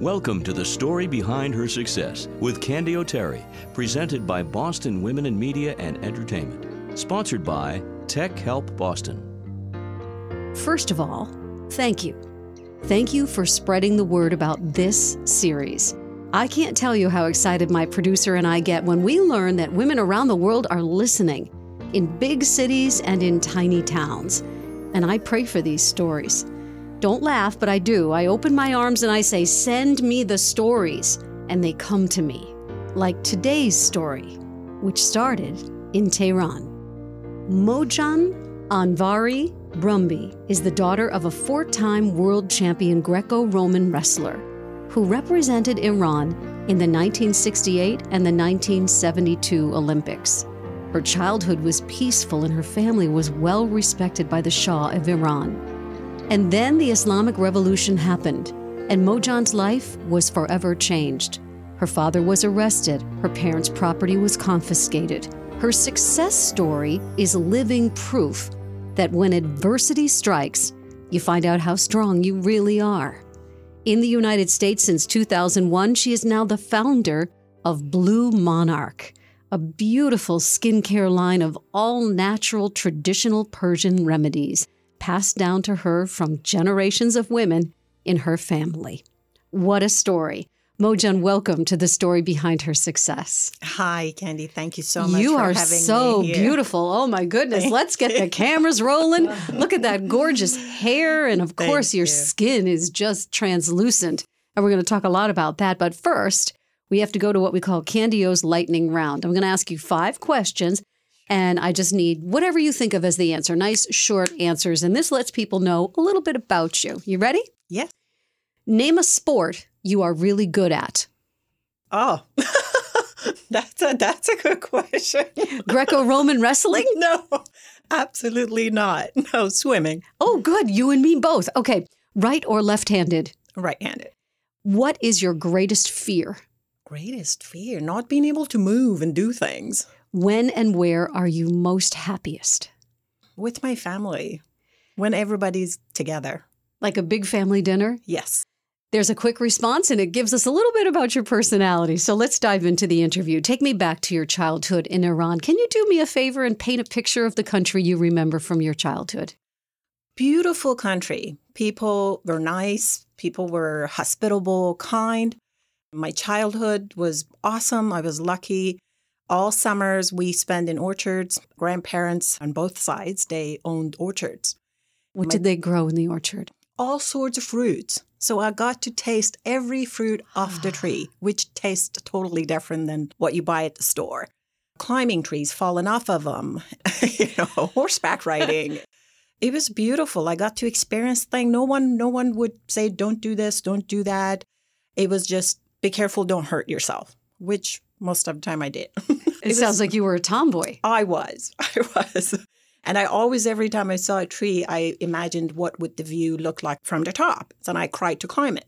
Welcome to the story behind her success with Candy O'Terry, presented by Boston Women in Media and Entertainment, sponsored by Tech Help Boston. First of all, thank you. Thank you for spreading the word about this series. I can't tell you how excited my producer and I get when we learn that women around the world are listening in big cities and in tiny towns. And I pray for these stories. Don't laugh, but I do. I open my arms and I say, Send me the stories. And they come to me, like today's story, which started in Tehran. Mojgan Anvari Brumby is the daughter of a four time world champion Greco Roman wrestler who represented Iran in the 1968 and the 1972 Olympics. Her childhood was peaceful and her family was well respected by the Shah of Iran. And then the Islamic Revolution happened, and Mojgan's life was forever changed. Her father was arrested, her parents' property was confiscated. Her success story is living proof that when adversity strikes, you find out how strong you really are. In the United States since 2001, she is now the founder of Blue Monarch, a beautiful skincare line of all natural traditional Persian remedies passed down to her from generations of women in her family. What a story! Mojgan, welcome to the story behind her success. Hi, Candy. Thank you so much. You for are having so beautiful. Oh my goodness. Let's get the cameras rolling. Look at that gorgeous hair. And of Thank course, your you. skin is just translucent. And we're going to talk a lot about that. But first, we have to go to what we call Candy O's lightning round. I'm going to ask you five questions. And I just need whatever you think of as the answer. Nice, short answers. And this lets people know a little bit about you. You ready? Yes. Name a sport you are really good at. Oh, that's a that's a good question. Greco Roman wrestling? no, absolutely not. No, swimming. Oh, good. You and me both. Okay. Right or left handed? Right-handed. What is your greatest fear? Greatest fear: not being able to move and do things When and where are you most happiest? with my family when everybody's together. Like a big family dinner? Yes. There's a quick response and it gives us a little bit about your personality. So let's dive into the interview. Take me back to your childhood in Iran. Can you do me a favor and paint a picture of the country you remember from your childhood? Beautiful country. People were nice. People were hospitable, kind. My childhood was awesome. I was lucky. All summers we spend in orchards. Grandparents on both sides, they owned orchards. What My- did they grow in the orchard? All sorts of fruits. So I got to taste every fruit off the ah. tree, which tastes totally different than what you buy at the store. Climbing trees, falling off of them, you know, horseback riding. it was beautiful. I got to experience things. No one, no one would say, "Don't do this, don't do that." It was just, "Be careful, don't hurt yourself," which most of the time I did. It, sounds like you were a tomboy. I was. I was. And I always, every time I saw a tree, I imagined what would the view look like from the top. And I cried to climb it.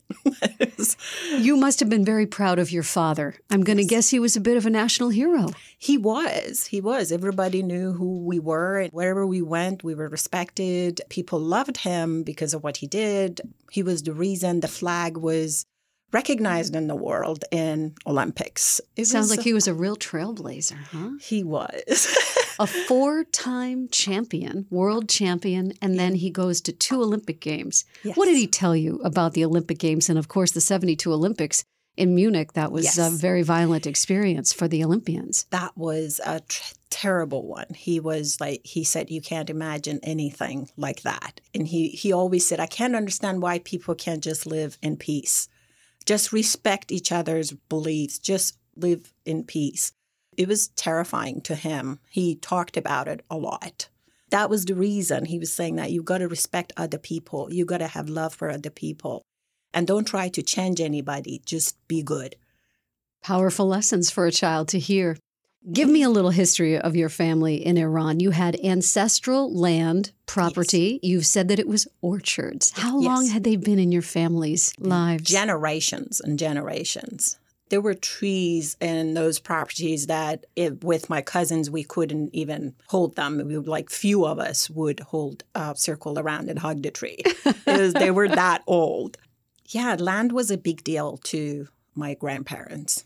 It You must have been very proud of your father. I'm going to guess he was a bit of a national hero. he was. He was. Everybody knew who we were. And wherever we went, we were respected. People loved him because of what he did. He was the reason the flag was recognized in the world in Olympics. It Sounds was- like he was a real trailblazer, huh? he was. a four time champion, world champion, and then he goes to two Olympic Games. Yes. What did he tell you about the Olympic Games and, of course, the 72 Olympics in Munich? That was a very violent experience for the Olympians. that was a tr- terrible one. He was like he said you can't imagine anything like that. And he he always said I can't understand why people can't just live in peace. Just respect each other's beliefs, just live in peace. It was terrifying to him. He talked about it a lot. That was the reason he was saying that you got to respect other people. You got to have love for other people. And don't try to change anybody, just be good. Powerful lessons for a child to hear. Give me a little history of your family in Iran. You had ancestral land property. You've said that it was orchards. How long had they been in your family's lives? generations and generations. There were trees in those properties that, it, with my cousins, we couldn't even hold them. We would, like few of us would hold a circle around and hug the tree. Was- they were that old. Yeah, land was a big deal to my grandparents,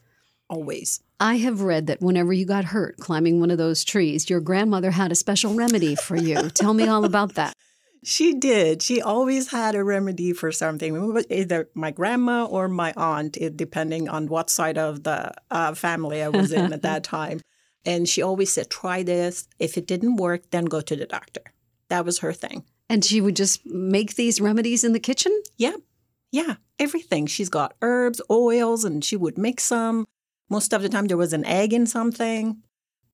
always. I have read that whenever you got hurt climbing one of those trees, your grandmother had a special remedy for you. Tell me all about that. She did. She always had a remedy for something, either my grandma or my aunt, depending on what side of the uh, family I was in at that time. And she always said, try this. If it didn't work, then go to the doctor. That was her thing. And she would just make these remedies in the kitchen? Yeah. Yeah. Everything. She's got herbs, oils, and she would mix some. Most of the time, there was an egg in something.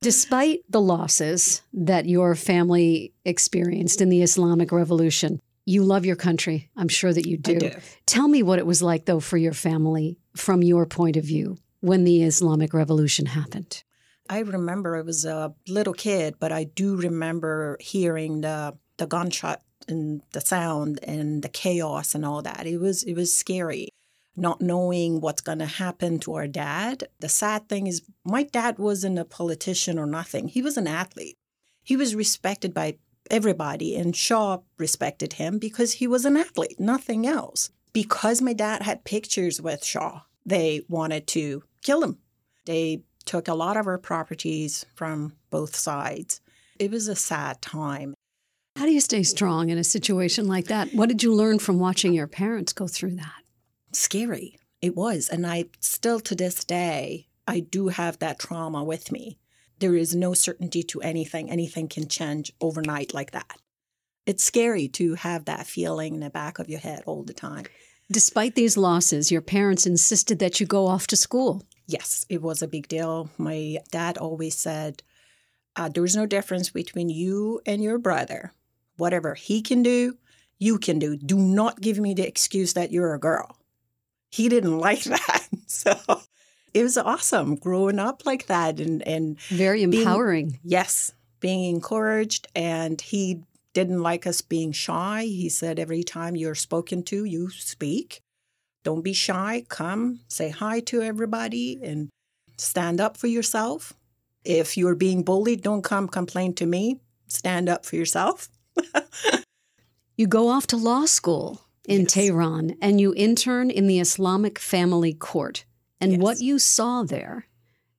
Despite the losses that your family experienced in the Islamic Revolution, you love your country. I'm sure that you do. do. Tell me what it was like, though, for your family from your point of view when the Islamic Revolution happened. I remember I was a little kid, but I do remember hearing the the gunshot and the sound and the chaos and all that. It was it was scary not knowing what's going to happen to our dad. The sad thing is my dad wasn't a politician or nothing. He was an athlete. He was respected by everybody and Shah respected him because he was an athlete, nothing else. Because my dad had pictures with Shah, they wanted to kill him. They took a lot of our properties from both sides. It was a sad time. How do you stay strong in a situation like that? What did you learn from watching your parents go through that? Scary. It was. And I still to this day, I do have that trauma with me. There is no certainty to anything. Anything can change overnight like that. It's scary to have that feeling in the back of your head all the time. Despite these losses, your parents insisted that you go off to school. Yes, it was a big deal. My dad always said, uh, There's no difference between you and your brother. Whatever he can do, you can do. Do not give me the excuse that you're a girl. He didn't like that. So it was awesome growing up like that and, and very empowering. Being, yes, being encouraged. And he didn't like us being shy. He said, every time you're spoken to, you speak. Don't be shy. Come, say hi to everybody and stand up for yourself. If you're being bullied, don't come complain to me. Stand up for yourself. you go off to law school in yes. Tehran and you intern in the Islamic Family Court. And yes. what you saw there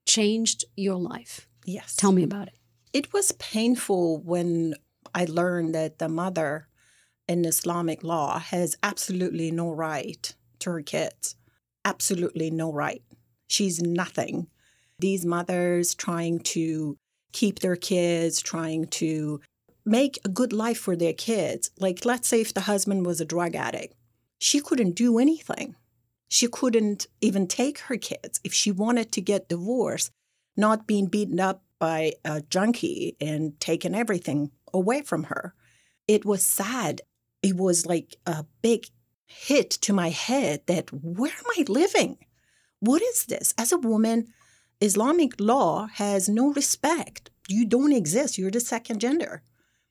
changed your life. Yes. Tell me about it. It was painful when I learned that the mother in Islamic law has absolutely no right to her kids. Absolutely no right. She's nothing. These mothers trying to keep their kids, trying to make a good life for their kids. Like, let's say if the husband was a drug addict, she couldn't do anything. She couldn't even take her kids. If she wanted to get divorced, not being beaten up by a junkie and taking everything away from her. It was sad. It was like a big hit to my head that where am I living? What is this? As a woman, Islamic law has no respect. You don't exist. You're the second gender.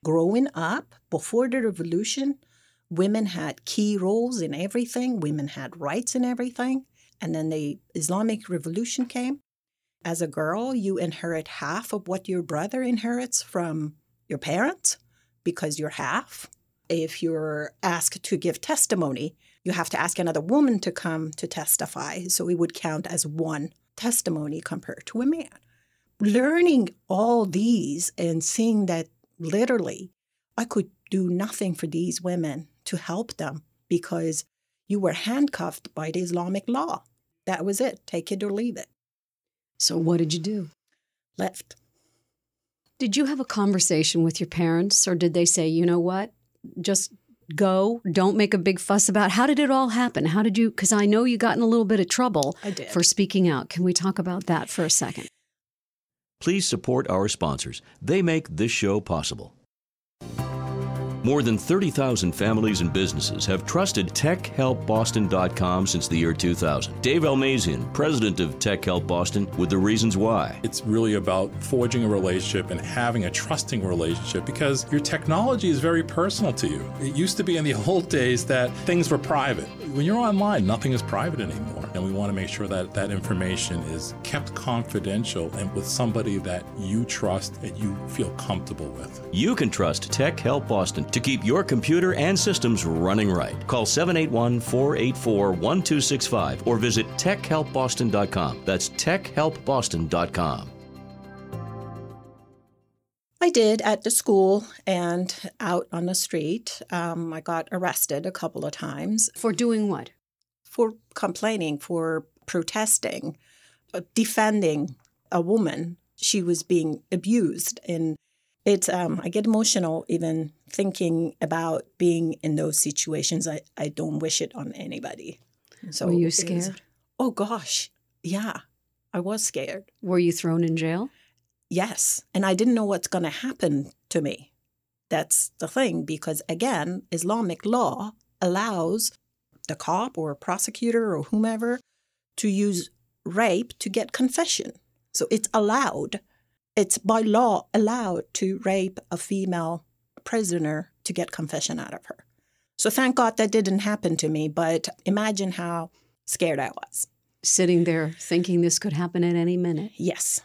Growing up before the revolution, women had key roles in everything, women had rights in everything. And then the Islamic revolution came. As a girl, you inherit half of what your brother inherits from your parents because you're half. If you're asked to give testimony, you have to ask another woman to come to testify. So it would count as one testimony compared to a man. Learning all these and seeing that literally, I could do nothing for these women to help them because you were handcuffed by the Islamic law. That was it. Take it or leave it. So, what did you do? Left. Did you have a conversation with your parents, or did they say, you know what, just go, don't make a big fuss about it? how did it all happen? How did you, because I know you got in a little bit of trouble for speaking out. Can we talk about that for a second? Please support our sponsors. They make this show possible. More than 30,000 families and businesses have trusted TechHelpBoston.com since the year 2000. Dave Almazian, president of Tech Help Boston, with the reasons why. It's really about forging a relationship and having a trusting relationship because your technology is very personal to you. It used to be in the old days that things were private. When you're online, nothing is private anymore. And we want to make sure that that information is kept confidential and with somebody that you trust and you feel comfortable with. You can trust Tech Help Boston to keep your computer and systems running right. Call 781 484 1265 or visit techhelpboston.com. That's techhelpboston.com. I did at the school and out on the street. Um, I got arrested a couple of times For doing what? For complaining, for protesting, uh, defending a woman. She was being abused. And it's, um, I get emotional even thinking about being in those situations. I, I don't wish it on anybody. So Were you it was- scared? oh, gosh. Yeah, I was scared. Were you thrown in jail? Yes. And I didn't know what's going to happen to me. That's the thing, because again, Islamic law allows the cop or a prosecutor or whomever to use rape to get confession. So it's allowed. It's by law allowed to rape a female prisoner to get confession out of her. So thank God that didn't happen to me, but imagine how scared I was. Sitting there thinking this could happen at any minute. Yes.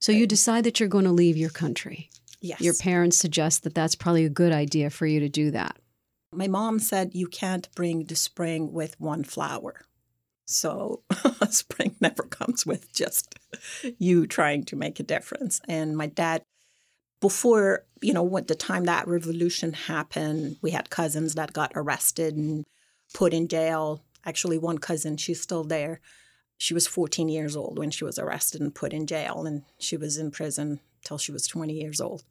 So you decide that you're going to leave your country. Yes. Your parents suggest that that's probably a good idea for you to do that. My mom said you can't bring the spring with one flower. So spring never comes with just you trying to make a difference. And my dad, before, you know, what the time that revolution happened, we had cousins that got arrested and put in jail. Actually, one cousin, she's still there. She was 14 years old when she was arrested and put in jail, and she was in prison till she was 20 years old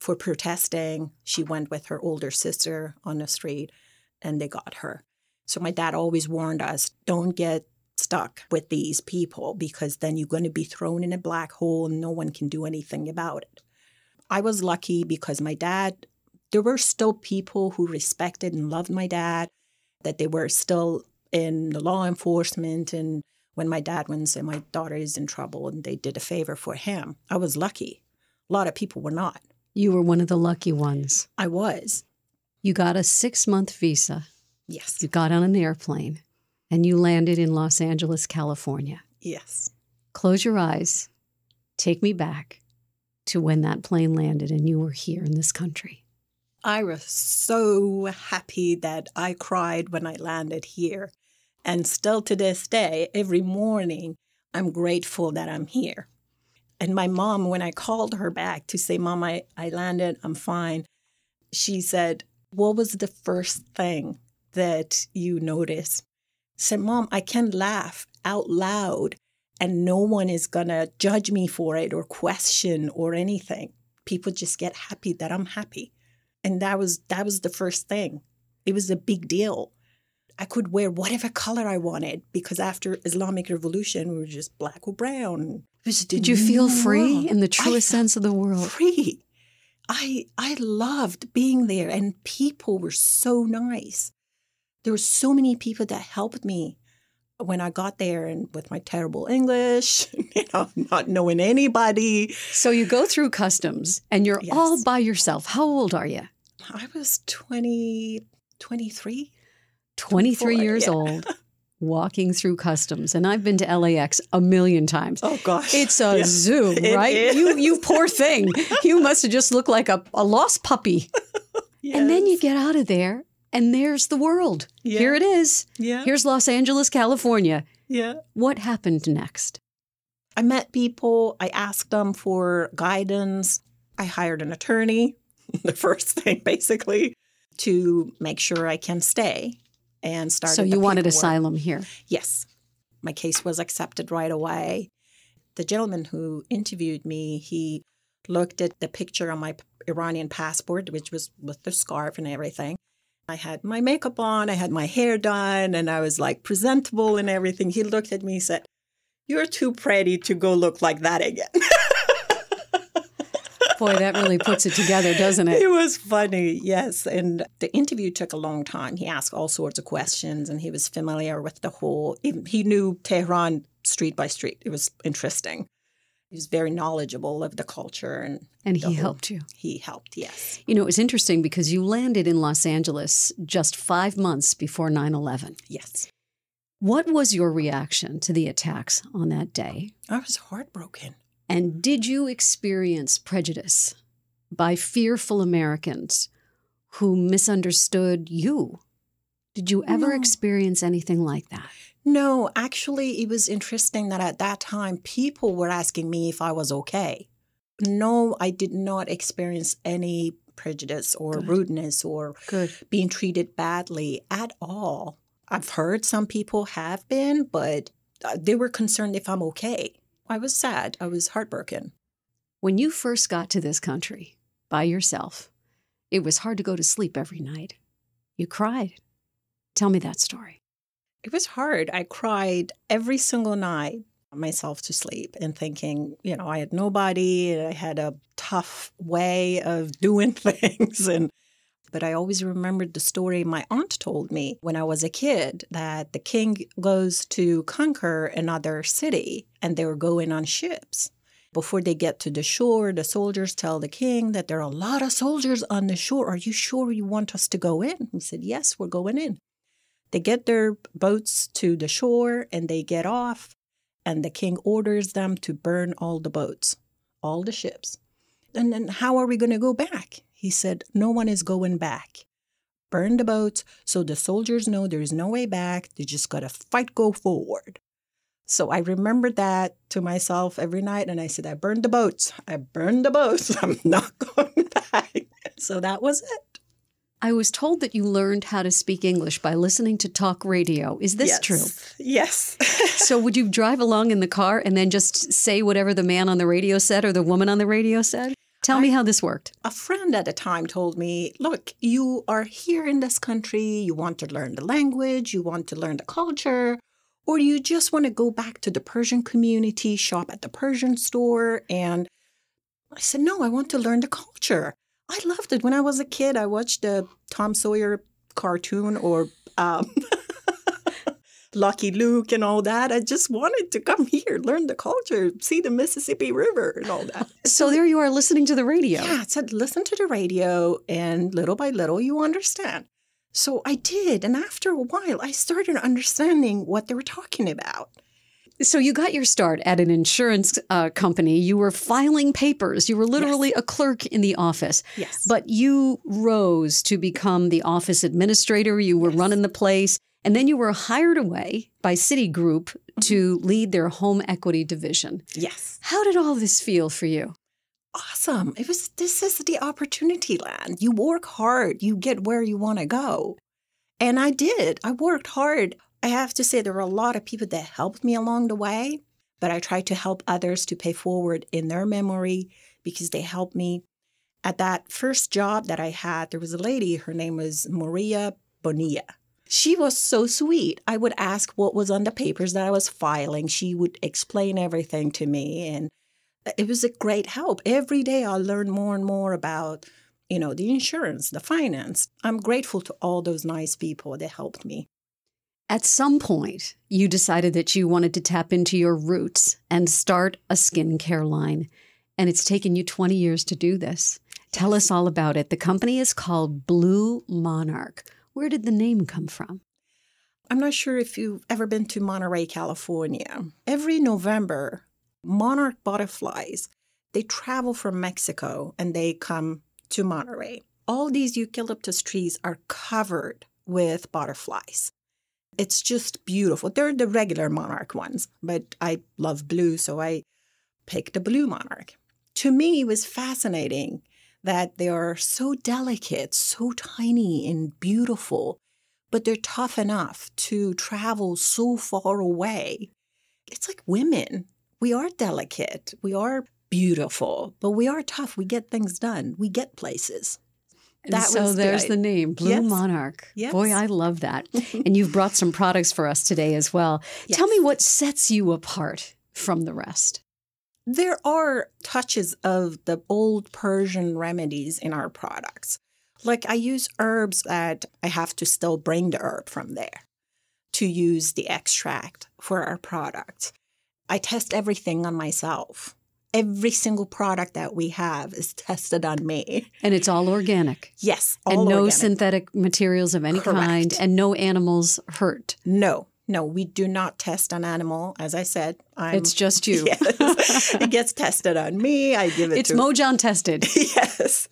for protesting. She went with her older sister on the street and they got her. So my dad always warned us don't get stuck with these people because then you're going to be thrown in a black hole and no one can do anything about it. I was lucky because my dad, there were still people who respected and loved my dad, that they were still in the law enforcement. And when my dad went and said, My daughter is in trouble, and they did a favor for him, I was lucky. A lot of people were not. You were one of the lucky ones. I was. You got a six month visa. Yes. You got on an airplane and you landed in Los Angeles, California. Yes. Close your eyes. Take me back to when that plane landed and you were here in this country. I was so happy that I cried when I landed here. And still to this day, every morning, I'm grateful that I'm here. And my mom, when I called her back to say, Mom, I, I landed, I'm fine, she said, What was the first thing that you noticed? I said, Mom, I can laugh out loud and no one is going to judge me for it or question or anything. People just get happy that I'm happy. And that was that was the first thing. It was a big deal. I could wear whatever color I wanted because after Islamic Revolution, we were just black or brown. Did you feel mm, free world. in the truest sense of the world? Free. I I loved being there, and people were so nice. There were so many people that helped me when I got there, and with my terrible English, you know, not knowing anybody. So you go through customs and you're Yes. all by yourself. How old are you? I was 20, 23. 23 24, years yeah. old, walking through customs. And I've been to LAX a million times. Oh gosh. It's a Yeah. zoo, right? You you poor thing. You must have just looked like a, a lost puppy. And then you get out of there and there's the world. Here it is. Yeah. Here's Los Angeles, California. Yeah. What happened next? I met people. I asked them for guidance. I hired an attorney, the first thing basically, to make sure I can stay and start. so you wanted asylum here. Yes. My case was accepted right away. The gentleman who interviewed me, he looked at the picture on my Iranian passport, which was with the scarf and everything. I had my makeup on, I had my hair done, and I was like presentable and everything. He looked at me and said, You're too pretty to go look like that again. Boy, that really puts it together, doesn't it? It was funny, yes. And the interview took a long time. He asked all sorts of questions and he was familiar with the whole, he knew Tehran street by street. It was interesting. He was very knowledgeable of the culture and And he whole- helped you. He helped, yes. You know, it was interesting because you landed in Los Angeles just five months before 9 11. Yes. What was your reaction to the attacks on that day? I was heartbroken. And did you experience prejudice by fearful Americans who misunderstood you? Did you ever No. experience anything like that? No, actually, it was interesting that at that time, people were asking me if I was okay. No, I did not experience any prejudice or Good. rudeness or Good. being treated badly at all. I've heard some people have been, but uh, they were concerned if I'm okay. I was sad. I was heartbroken. When you first got to this country by yourself, it was hard to go to sleep every night. You cried. Tell me that story. It was hard. I cried every single night myself to sleep and thinking, you know, I had nobody, and I had a tough way of doing things and but I always remembered the story my aunt told me when I was a kid that the king goes to conquer another city and they were going on ships. Before they get to the shore, the soldiers tell the king that there are a lot of soldiers on the shore. Are you sure you want us to go in? He said, Yes, we're going in. They get their boats to the shore and they get off, and the king orders them to burn all the boats, all the ships. And then how are we going to go back? He said, No one is going back. Burn the boats so the soldiers know there is no way back. They just got to fight, go forward. So I remembered that to myself every night, and I said, I burned the boats. I burned the boats. I'm not going back. So that was it. I was told that you learned how to speak English by listening to talk radio. Is this Yes. true? Yes. So, would you drive along in the car and then just say whatever the man on the radio said or the woman on the radio said? Tell me how this worked. a friend at the time told me, Look, you are here in this country, you want to learn the language, you want to learn the culture, or you just want to go back to the Persian community, shop at the Persian store. And I said, No, I want to learn the culture. I loved it. When I was a kid, I watched the Tom Sawyer cartoon or um, Lucky Luke and all that. I just wanted to come here, learn the culture, see the Mississippi River and all that. So, there you are listening to the radio. Yeah, it said listen to the radio, and little by little you understand. So I did, and after a while, I started understanding what they were talking about. So, you got your start at an insurance uh, company. You were filing papers. You were literally a clerk in the office. Yes, But you rose to become the office administrator. You were running the place. And then you were hired away by Citigroup mm-hmm. to lead their home equity division. yes, How did all this feel for you? awesome. It was. This is the opportunity land. You work hard, you get where you want to go, and I did. I worked hard. I have to say there were a lot of people that helped me along the way, but I tried to help others to pay forward in their memory because they helped me. At that first job that I had, there was a lady, her name was Maria Bonilla. She was so sweet. I would ask what was on the papers that I was filing. She would explain everything to me and it was a great help. Every day I learned more and more about, you know, the insurance, the finance. I'm grateful to all those nice people that helped me. At some point, you decided that you wanted to tap into your roots and start a skincare line. And it's taken you 20 years to do this. Tell us all about it. The company is called Blue Monarch. Where did the name come from? I'm not sure if you've ever been to Monterey, California. Every November, monarch butterflies, they travel from Mexico and they come to Monterey. All these eucalyptus trees are covered with butterflies. It's just beautiful. They're the regular monarch ones, but I love blue, so I picked the blue monarch. To me, it was fascinating that they are so delicate, so tiny and beautiful but they're tough enough to travel so far away. It's like women. We are delicate, we are beautiful, but we are tough. We get things done, we get places. And That so there's i- the name, Blue Yes. Monarch. Yes. Boy, I love that. and you've brought some products for us today as well. Tell me what sets you apart from the rest. There are touches of the old Persian remedies in our products. Like I use herbs that I have to still bring the herb from there to use the extract for our product. I test everything on myself. Every single product that we have is tested on me. And it's all organic. Yes, all and no organic. synthetic materials of any kind and no animals hurt. No, No, we do not test on animal. As I said, I'm, it's just you. Yes. it gets tested on me. I give it. To It's to, Mojgan tested. yes,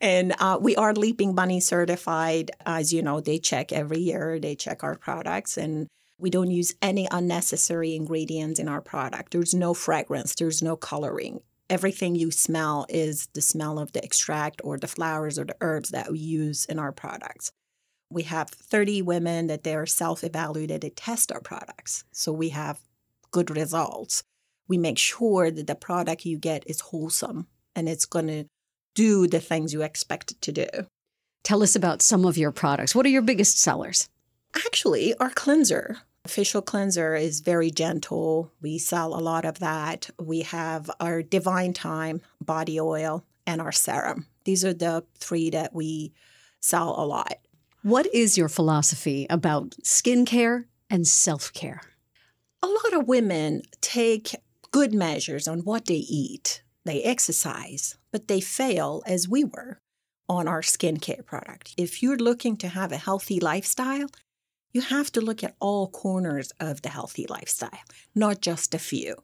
and uh, we are Leaping Bunny certified. As you know, they check every year. They check our products, and we don't use any unnecessary ingredients in our product. There's no fragrance. There's no coloring. Everything you smell is the smell of the extract or the flowers or the herbs that we use in our products. We have 30 women that they are self evaluated to test our products. So we have good results. We make sure that the product you get is wholesome and it's going to do the things you expect it to do. Tell us about some of your products. What are your biggest sellers? Actually, our cleanser, facial cleanser, is very gentle. We sell a lot of that. We have our Divine Time body oil and our serum. These are the three that we sell a lot. What is your philosophy about skincare and self care? A lot of women take good measures on what they eat, they exercise, but they fail as we were on our skincare product. If you're looking to have a healthy lifestyle, you have to look at all corners of the healthy lifestyle, not just a few.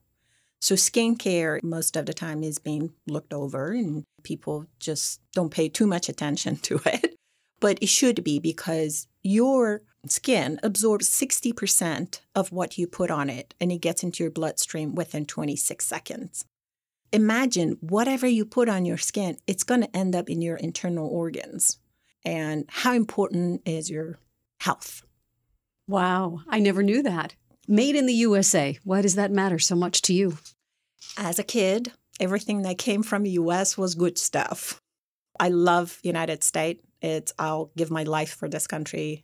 So, skincare most of the time is being looked over, and people just don't pay too much attention to it but it should be because your skin absorbs 60% of what you put on it and it gets into your bloodstream within 26 seconds. Imagine whatever you put on your skin, it's going to end up in your internal organs. And how important is your health? Wow, I never knew that. Made in the USA. Why does that matter so much to you? As a kid, everything that came from the US was good stuff. I love United States. It's I'll give my life for this country.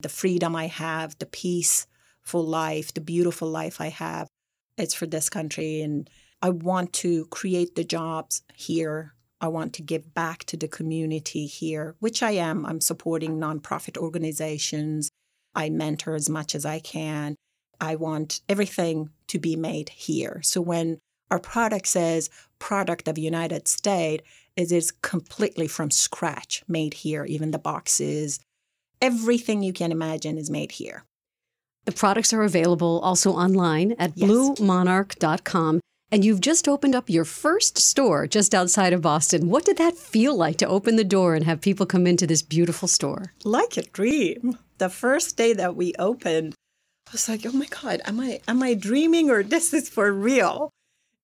The freedom I have, the peaceful life, the beautiful life I have, it's for this country. And I want to create the jobs here. I want to give back to the community here, which I am. I'm supporting nonprofit organizations. I mentor as much as I can. I want everything to be made here. So when our product says product of United States, it is completely from scratch, made here. Even the boxes, everything you can imagine is made here. The products are available also online at yes. bluemonarch.com. And you've just opened up your first store just outside of Boston. What did that feel like to open the door and have people come into this beautiful store? Like a dream. The first day that we opened, I was like, "Oh my god, am I am I dreaming or this is for real?"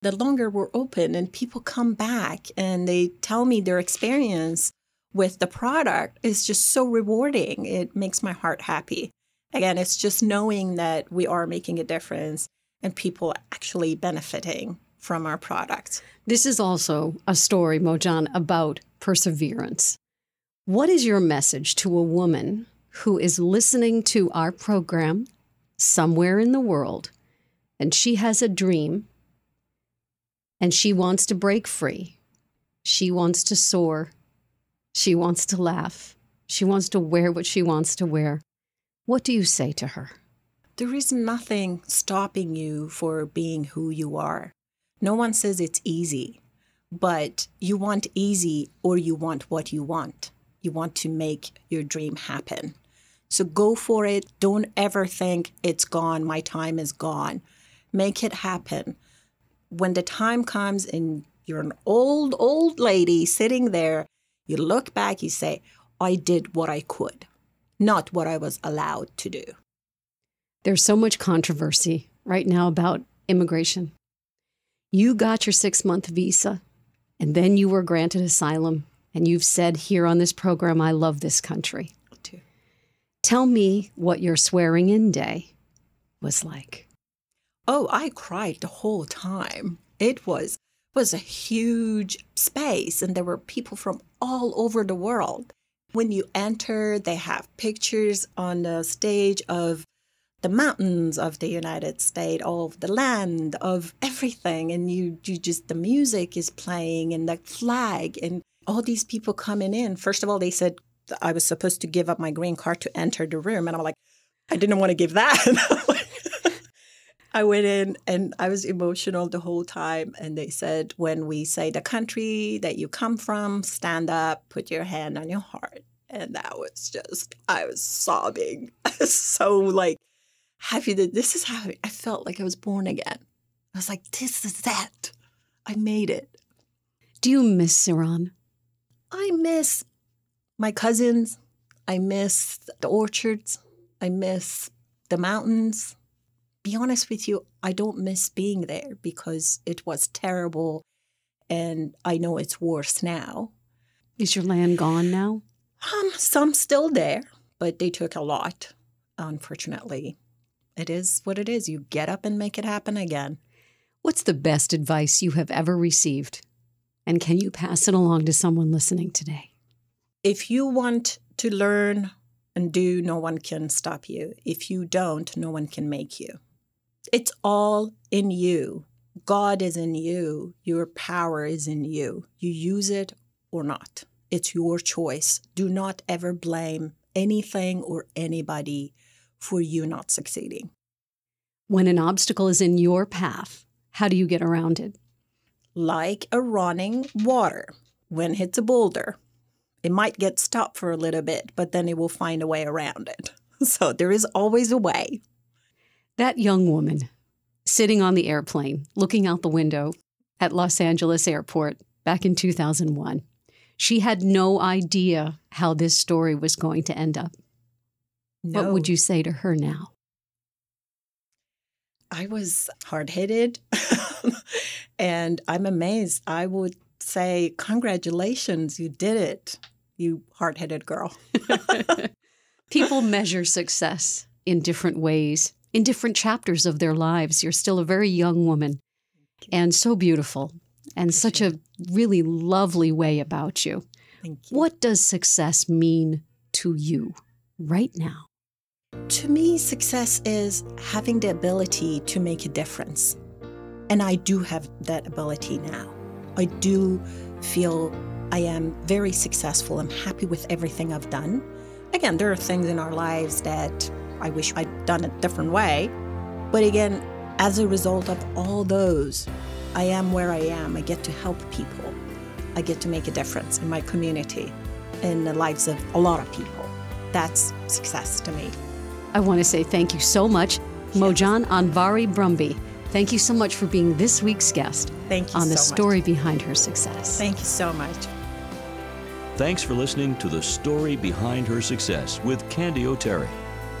The longer we're open and people come back and they tell me their experience with the product is just so rewarding. It makes my heart happy. Again, it's just knowing that we are making a difference and people actually benefiting from our product. This is also a story, Mojgan, about perseverance. What is your message to a woman who is listening to our program somewhere in the world and she has a dream and she wants to break free. She wants to soar. She wants to laugh. She wants to wear what she wants to wear. What do you say to her? There is nothing stopping you for being who you are. No one says it's easy, but you want easy or you want what you want. You want to make your dream happen. So go for it. Don't ever think it's gone. My time is gone. Make it happen when the time comes and you're an old, old lady sitting there, you look back, you say, I did what I could, not what I was allowed to do. There's so much controversy right now about immigration. You got your six month visa, and then you were granted asylum, and you've said here on this program, I love this country. Too. Tell me what your swearing in day was like. Oh, I cried the whole time. It was was a huge space and there were people from all over the world. When you enter, they have pictures on the stage of the mountains of the United States, of the land, of everything. And you, you just, the music is playing and the flag and all these people coming in. First of all, they said I was supposed to give up my green card to enter the room. And I'm like, I didn't want to give that. I went in and I was emotional the whole time. And they said, when we say the country that you come from, stand up, put your hand on your heart. And that was just, I was sobbing. so, like, happy that this is how I felt like I was born again. I was like, this is that. I made it. Do you miss Tehran? I miss my cousins. I miss the orchards. I miss the mountains. Be honest with you, I don't miss being there because it was terrible and I know it's worse now. Is your land gone now? Um, some still there, but they took a lot, unfortunately. It is what it is. You get up and make it happen again. What's the best advice you have ever received? And can you pass it along to someone listening today? If you want to learn and do, no one can stop you. If you don't, no one can make you. It's all in you. God is in you. Your power is in you. You use it or not. It's your choice. Do not ever blame anything or anybody for you not succeeding. When an obstacle is in your path, how do you get around it? Like a running water. When it hits a boulder, it might get stopped for a little bit, but then it will find a way around it. So there is always a way. That young woman sitting on the airplane, looking out the window at Los Angeles Airport back in 2001, she had no idea how this story was going to end up. No. What would you say to her now? I was hard headed and I'm amazed. I would say, Congratulations, you did it, you hard headed girl. People measure success in different ways, in different chapters of their lives. You're still a very young woman and so beautiful and such a really lovely way about you. Thank you. What does success mean to you right now? To me, success is having the ability to make a difference. And I do have that ability now. I do feel I am very successful. I'm happy with everything I've done. Again, there are things in our lives that I wish I'd done a different way. But again, as a result of all those, I am where I am. I get to help people. I get to make a difference in my community, in the lives of a lot of people. That's success to me. I want to say thank you so much, Mojgan Anvari Brumby. Thank you so much for being this week's guest Thank you on the so much. story behind her success. Thank you so much. Thanks for listening to The Story Behind Her Success with Candy O'Terry.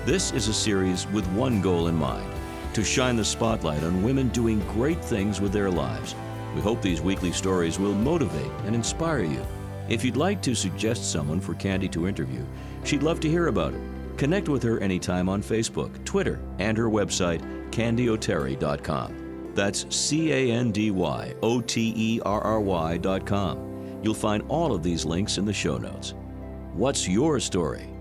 This is a series with one goal in mind to shine the spotlight on women doing great things with their lives. We hope these weekly stories will motivate and inspire you. If you'd like to suggest someone for Candy to interview, she'd love to hear about it. Connect with her anytime on Facebook, Twitter, and her website, candyoterry.com. That's C A N D Y O T E R R Y.com. You'll find all of these links in the show notes. What's your story?